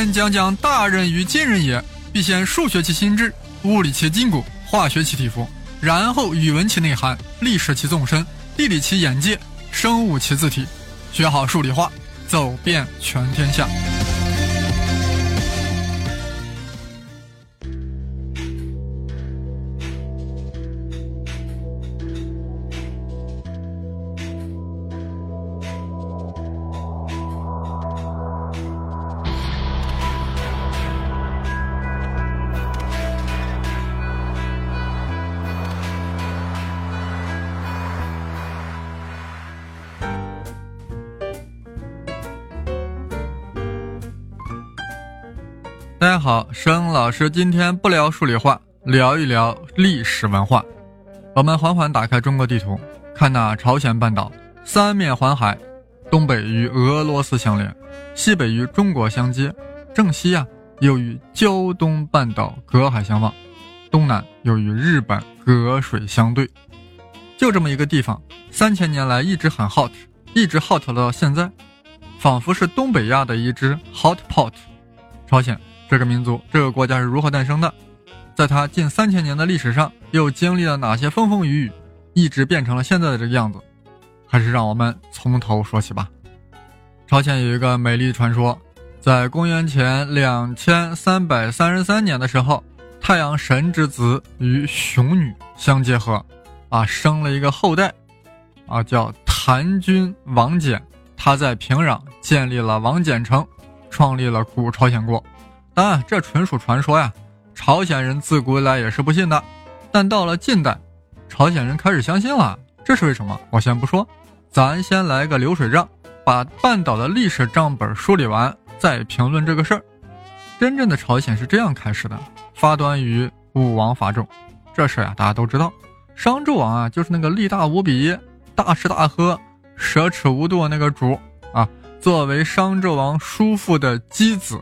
先讲讲大任于今人也，必先数学其心智，物理其筋骨，化学其体肤，然后语文其内涵，历史其纵深，地理其眼界，生物其字体，学好数理化，走遍全天下。大家好，申老师今天不聊数理化，聊一聊历史文化。我们缓缓打开中国地图，看那朝鲜半岛，三面环海，东北与俄罗斯相连，西北与中国相接，正西呀又与胶东半岛隔海相望，东南又与日本隔水相对。就这么一个地方，三千年来一直很 hot，一直 hot 到现在，仿佛是东北亚的一只 hot pot。朝鲜。这个民族，这个国家是如何诞生的？在它近三千年的历史上，又经历了哪些风风雨雨，一直变成了现在的这个样子？还是让我们从头说起吧。朝鲜有一个美丽传说，在公元前两千三百三十三年的时候，太阳神之子与熊女相结合，啊，生了一个后代，啊，叫谭君王翦。他在平壤建立了王翦城，创立了古朝鲜国。当然，这纯属传说呀。朝鲜人自古以来也是不信的，但到了近代，朝鲜人开始相信了。这是为什么？我先不说，咱先来个流水账，把半岛的历史账本梳理完，再评论这个事儿。真正的朝鲜是这样开始的：发端于武王伐纣，这事儿呀大家都知道。商纣王啊，就是那个力大无比、大吃大喝、奢侈无度那个主啊。作为商纣王叔父的箕子。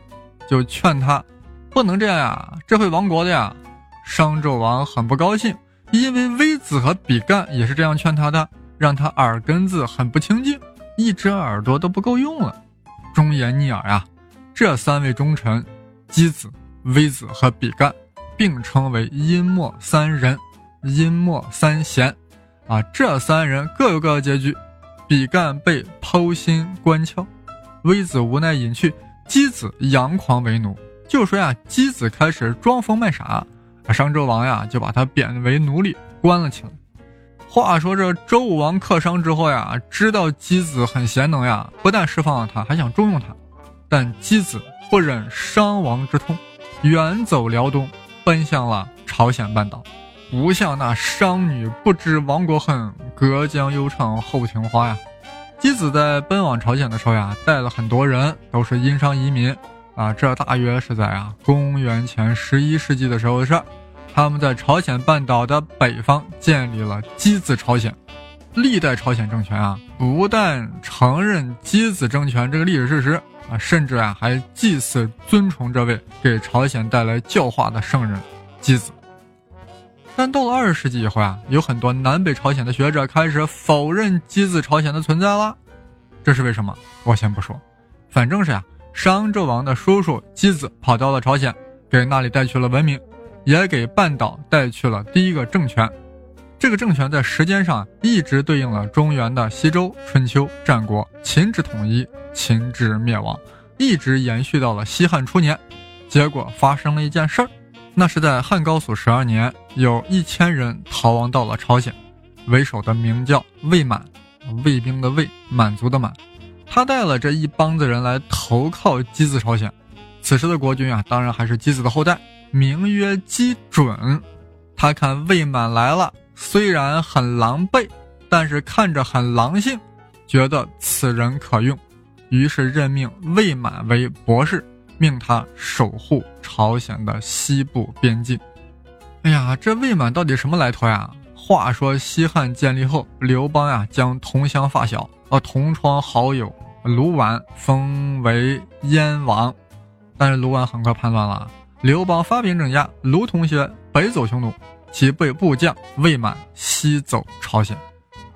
就劝他，不能这样呀，这会亡国的呀。商纣王很不高兴，因为微子和比干也是这样劝他的，让他耳根子很不清净，一只耳朵都不够用了，忠言逆耳呀。这三位忠臣，箕子、微子和比干，并称为阴末三人，阴末三贤。啊，这三人各有各的结局，比干被剖心关窍，微子无奈隐去。箕子佯狂为奴，就说呀，箕子开始装疯卖傻，商纣王呀就把他贬为奴隶，关了起来。话说这周武王克商之后呀，知道箕子很贤能呀，不但释放了他，还想重用他。但箕子不忍伤亡之痛，远走辽东，奔向了朝鲜半岛。不像那商女不知亡国恨，隔江犹唱后庭花呀。箕子在奔往朝鲜的时候呀，带了很多人，都是殷商移民啊。这大约是在啊公元前十一世纪的时候的事。他们在朝鲜半岛的北方建立了箕子朝鲜。历代朝鲜政权啊，不但承认箕子政权这个历史事实啊，甚至啊还祭祀尊崇这位给朝鲜带来教化的圣人箕子。但到了二十世纪以后啊，有很多南北朝鲜的学者开始否认箕子朝鲜的存在了。这是为什么？我先不说，反正是呀，商纣王的叔叔箕子跑到了朝鲜，给那里带去了文明，也给半岛带去了第一个政权。这个政权在时间上一直对应了中原的西周、春秋、战国、秦之统一、秦之灭亡，一直延续到了西汉初年。结果发生了一件事儿。那是在汉高祖十二年，有一千人逃亡到了朝鲜，为首的名叫魏满，卫兵的卫，满族的满，他带了这一帮子人来投靠箕子朝鲜。此时的国君啊，当然还是箕子的后代，名曰箕准。他看魏满来了，虽然很狼狈，但是看着很狼性，觉得此人可用，于是任命魏满为博士。命他守护朝鲜的西部边境。哎呀，这魏满到底什么来头呀？话说西汉建立后，刘邦呀将同乡发小、啊同窗好友卢绾封为燕王，但是卢绾很快叛乱了。刘邦发兵镇压，卢同学北走匈奴，其被部将魏满西走朝鲜。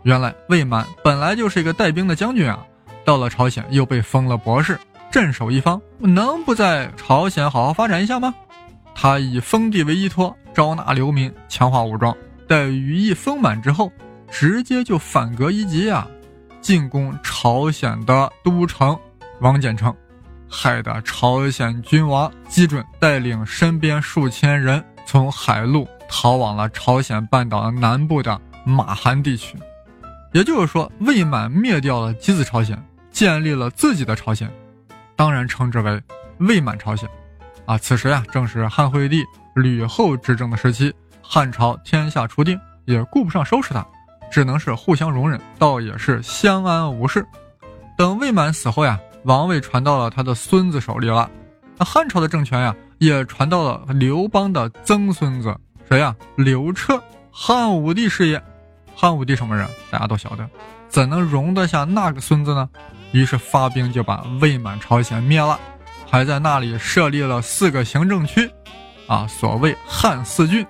原来魏满本来就是一个带兵的将军啊，到了朝鲜又被封了博士。镇守一方，能不在朝鲜好好发展一下吗？他以封地为依托，招纳流民，强化武装。待羽翼丰满之后，直接就反戈一击啊，进攻朝鲜的都城王翦城，害得朝鲜君王基准带领身边数千人从海路逃往了朝鲜半岛南部的马韩地区。也就是说，魏满灭掉了箕子朝鲜，建立了自己的朝鲜，当然称之为魏满朝鲜。啊，此时呀，正是汉惠帝吕后执政的时期，汉朝天下初定，也顾不上收拾他，只能是互相容忍，倒也是相安无事。等魏满死后呀，王位传到了他的孙子手里了，那汉朝的政权呀，也传到了刘邦的曾孙子谁呀？刘彻，汉武帝是也。汉武帝什么人？大家都晓得，怎能容得下那个孙子呢？于是发兵就把魏满朝鲜灭了。还在那里设立了四个行政区，啊，所谓汉四郡：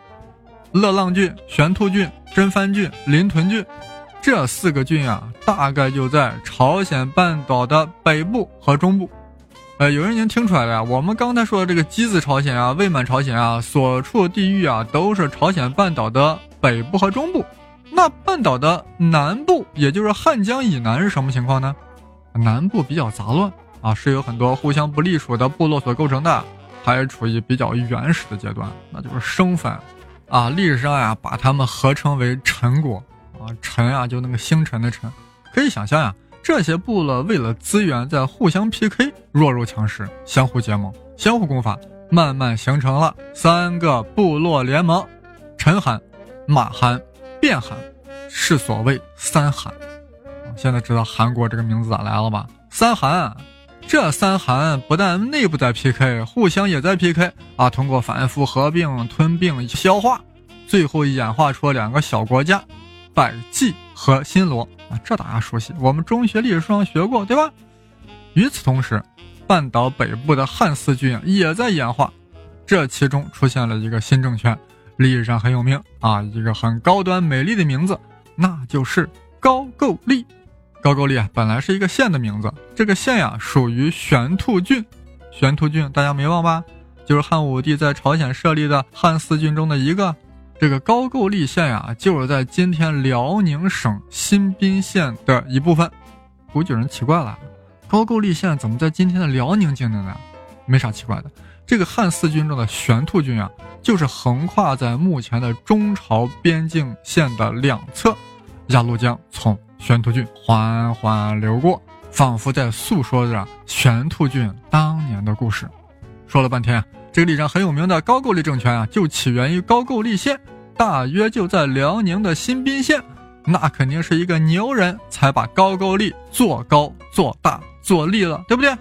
乐浪郡、玄兔郡、真番郡、临屯郡。这四个郡啊，大概就在朝鲜半岛的北部和中部。呃，有人已经听出来了呀，我们刚才说的这个箕子朝鲜啊、魏满朝鲜啊，所处地域啊，都是朝鲜半岛的北部和中部。那半岛的南部，也就是汉江以南是什么情况呢？南部比较杂乱。啊，是由很多互相不隶属的部落所构成的，还处于比较原始的阶段，那就是生分。啊，历史上呀，把他们合称为陈国。啊，陈啊，就那个星辰的辰。可以想象呀，这些部落为了资源在互相 PK，弱肉强食，相互结盟，相互攻伐，慢慢形成了三个部落联盟：陈韩、马韩、卞韩，是所谓三韩。现在知道韩国这个名字咋来了吧？三韩。这三韩不但内部在 PK，互相也在 PK 啊！通过反复合并、吞并、消化，最后演化出了两个小国家——百济和新罗啊！这大家熟悉，我们中学历史书上学过，对吧？与此同时，半岛北部的汉四郡也在演化，这其中出现了一个新政权，历史上很有名啊，一个很高端美丽的名字，那就是高句丽。高句丽啊，本来是一个县的名字。这个县呀，属于玄兔郡。玄兔郡大家没忘吧？就是汉武帝在朝鲜设立的汉四郡中的一个。这个高句丽县呀，就是在今天辽宁省新宾县的一部分。估计有人奇怪了，高句丽县怎么在今天的辽宁境内呢？没啥奇怪的。这个汉四郡中的玄兔郡啊，就是横跨在目前的中朝边境线的两侧，鸭绿江从。玄兔郡缓缓流过，仿佛在诉说着玄兔郡当年的故事。说了半天，这个历史上很有名的高句丽政权啊，就起源于高句丽县，大约就在辽宁的新宾县。那肯定是一个牛人才把高句丽做高、做大、做立了，对不对？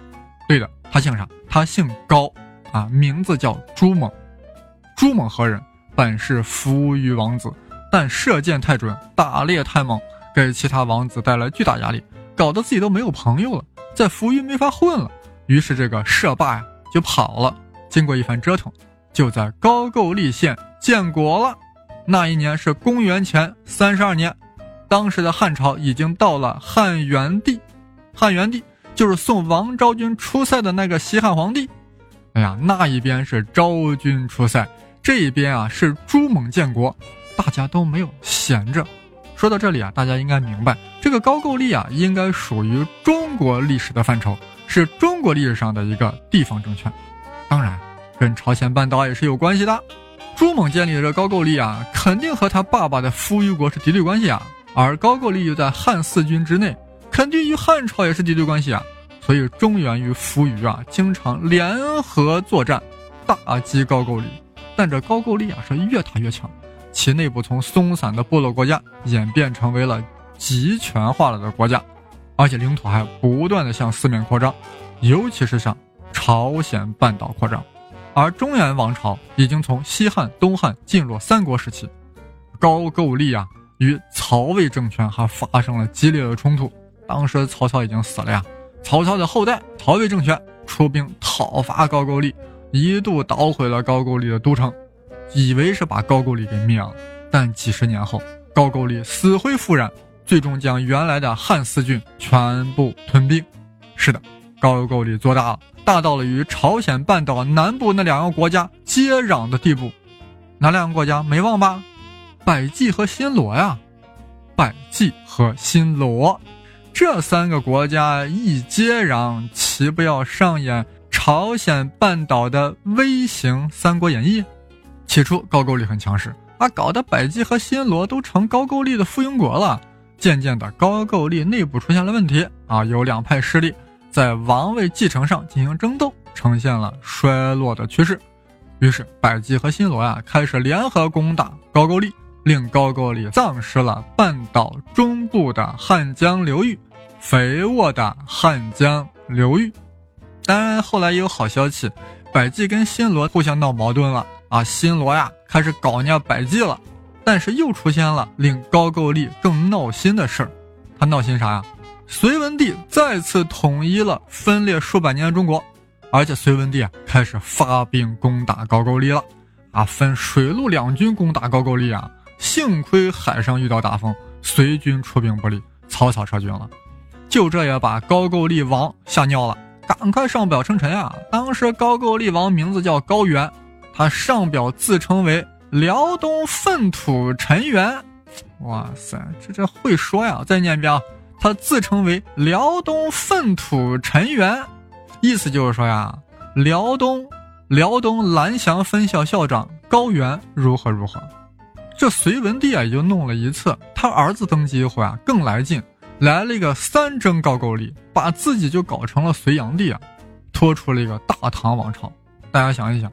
对的，他姓啥？他姓高啊，名字叫朱猛。朱猛何人？本是扶余王子，但射箭太准，打猎太猛。给其他王子带来巨大压力，搞得自己都没有朋友了，在浮云没法混了。于是这个社霸呀就跑了。经过一番折腾，就在高句丽县建国了。那一年是公元前三十二年，当时的汉朝已经到了汉元帝。汉元帝就是送王昭君出塞的那个西汉皇帝。哎呀，那一边是昭君出塞，这一边啊是朱猛建国，大家都没有闲着。说到这里啊，大家应该明白，这个高句丽啊，应该属于中国历史的范畴，是中国历史上的一个地方政权。当然，跟朝鲜半岛也是有关系的。朱猛建立的这高句丽啊，肯定和他爸爸的扶余国是敌对关系啊。而高句丽又在汉四军之内，肯定与汉朝也是敌对关系啊。所以中原与扶余啊，经常联合作战，打击高句丽。但这高句丽啊，是越打越强。其内部从松散的部落国家演变成为了集权化了的国家，而且领土还不断的向四面扩张，尤其是向朝鲜半岛扩张。而中原王朝已经从西汉、东汉进入三国时期，高句丽啊与曹魏政权还发生了激烈的冲突。当时曹操已经死了呀，曹操的后代曹魏政权出兵讨伐高句丽，一度捣毁了高句丽的都城。以为是把高句丽给灭了，但几十年后，高句丽死灰复燃，最终将原来的汉四郡全部吞并。是的，高句丽做大了，大到了与朝鲜半岛南部那两个国家接壤的地步。哪两个国家没忘吧？百济和新罗呀，百济和新罗这三个国家一接壤，岂不要上演朝鲜半岛的微型《三国演义》？起初高句丽很强势，啊，搞得百济和新罗都成高句丽的附庸国了。渐渐的，高句丽内部出现了问题，啊，有两派势力在王位继承上进行争斗，呈现了衰落的趋势。于是，百济和新罗呀开始联合攻打高句丽。令高句丽丧失了半岛中部的汉江流域，肥沃的汉江流域。当然，后来也有好消息，百济跟新罗互相闹矛盾了啊，新罗呀开始搞人家百济了。但是又出现了令高句丽更闹心的事儿，他闹心啥呀？隋文帝再次统一了分裂数百年的中国，而且隋文帝啊开始发兵攻打高句丽了，啊，分水陆两军攻打高句丽啊。幸亏海上遇到大风，隋军出兵不利，草草撤军了。就这也把高句丽王吓尿了，赶快上表称臣啊！当时高句丽王名字叫高原，他上表自称为辽东粪土陈元。哇塞，这这会说呀！再念一遍啊，他自称为辽东粪土陈元，意思就是说呀，辽东辽东蓝翔分校校长高原如何如何。这隋文帝啊，也就弄了一次。他儿子登基以后啊，更来劲，来了一个三征高句丽，把自己就搞成了隋炀帝啊，拖出了一个大唐王朝。大家想一想，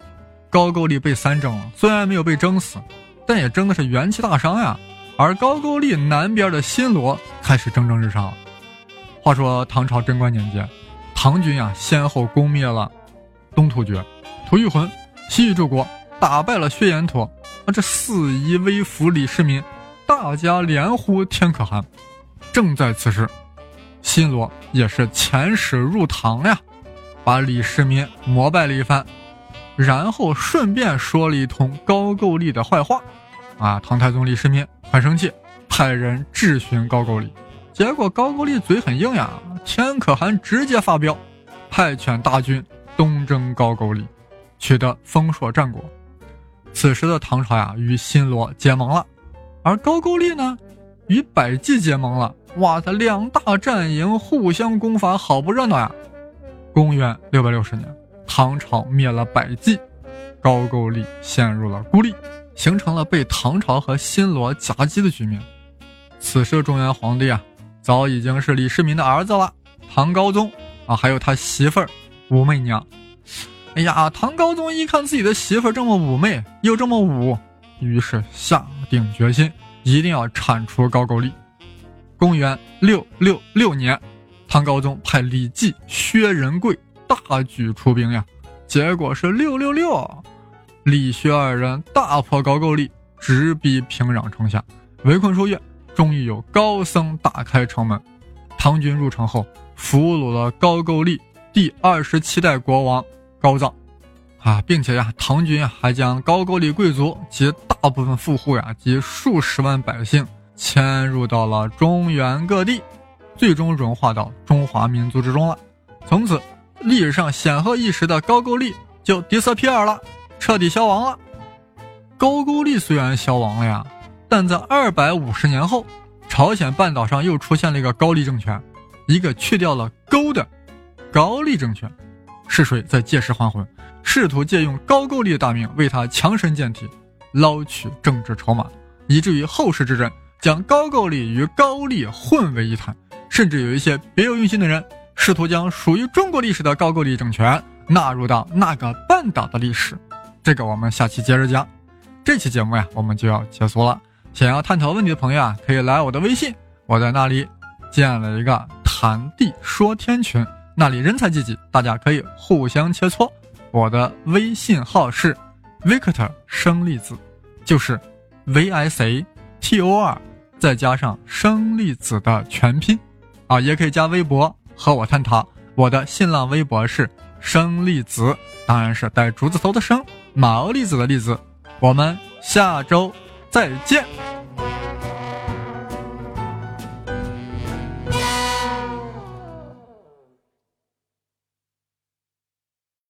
高句丽被三征了，虽然没有被征死，但也征的是元气大伤呀。而高句丽南边的新罗开始蒸蒸日上了。话说唐朝贞观年间，唐军呀，先后攻灭了东突厥、吐谷浑、西域诸国，打败了薛延陀。啊这四夷微服李世民，大家连呼天可汗。正在此时，新罗也是遣使入唐呀，把李世民膜拜了一番，然后顺便说了一通高句丽的坏话。啊，唐太宗李世民很生气，派人质询高句丽，结果高句丽嘴很硬呀，天可汗直接发飙，派遣大军东征高句丽，取得丰硕战果。此时的唐朝呀，与新罗结盟了，而高句丽呢，与百济结盟了。哇，他两大战营互相攻伐，好不热闹呀！公元六百六十年，唐朝灭了百济，高句丽陷入了孤立，形成了被唐朝和新罗夹击的局面。此时的中原皇帝啊，早已经是李世民的儿子了，唐高宗啊，还有他媳妇儿武媚娘。哎呀，唐高宗一看自己的媳妇这么妩媚又这么武，于是下定决心一定要铲除高句丽。公元六六六年，唐高宗派李绩、薛仁贵大举出兵呀，结果是六六六，李薛二人大破高句丽，直逼平壤城下，围困数月，终于有高僧打开城门。唐军入城后，俘虏了高句丽第二十七代国王。高藏，啊，并且呀，唐军还将高句丽贵族及大部分富户呀及数十万百姓迁入到了中原各地，最终融化到中华民族之中了。从此，历史上显赫一时的高句丽就 disappear 了，彻底消亡了。高句丽虽然消亡了呀，但在二百五十年后，朝鲜半岛上又出现了一个高丽政权，一个去掉了勾的高丽政权。是谁？在借尸还魂，试图借用高句丽大名为他强身健体，捞取政治筹码，以至于后世之人将高句丽与高丽混为一谈，甚至有一些别有用心的人试图将属于中国历史的高句丽政权纳入到那个半岛的历史。这个我们下期接着讲。这期节目呀，我们就要结束了。想要探讨问题的朋友啊，可以来我的微信，我在那里建了一个谈地说天群。那里人才济济，大家可以互相切磋。我的微信号是 Victor 生粒子，就是 V I C T O R 再加上生粒子的全拼啊，也可以加微博和我探讨。我的新浪微博是生粒子，当然是带竹字头的生，毛粒子的粒子。我们下周再见。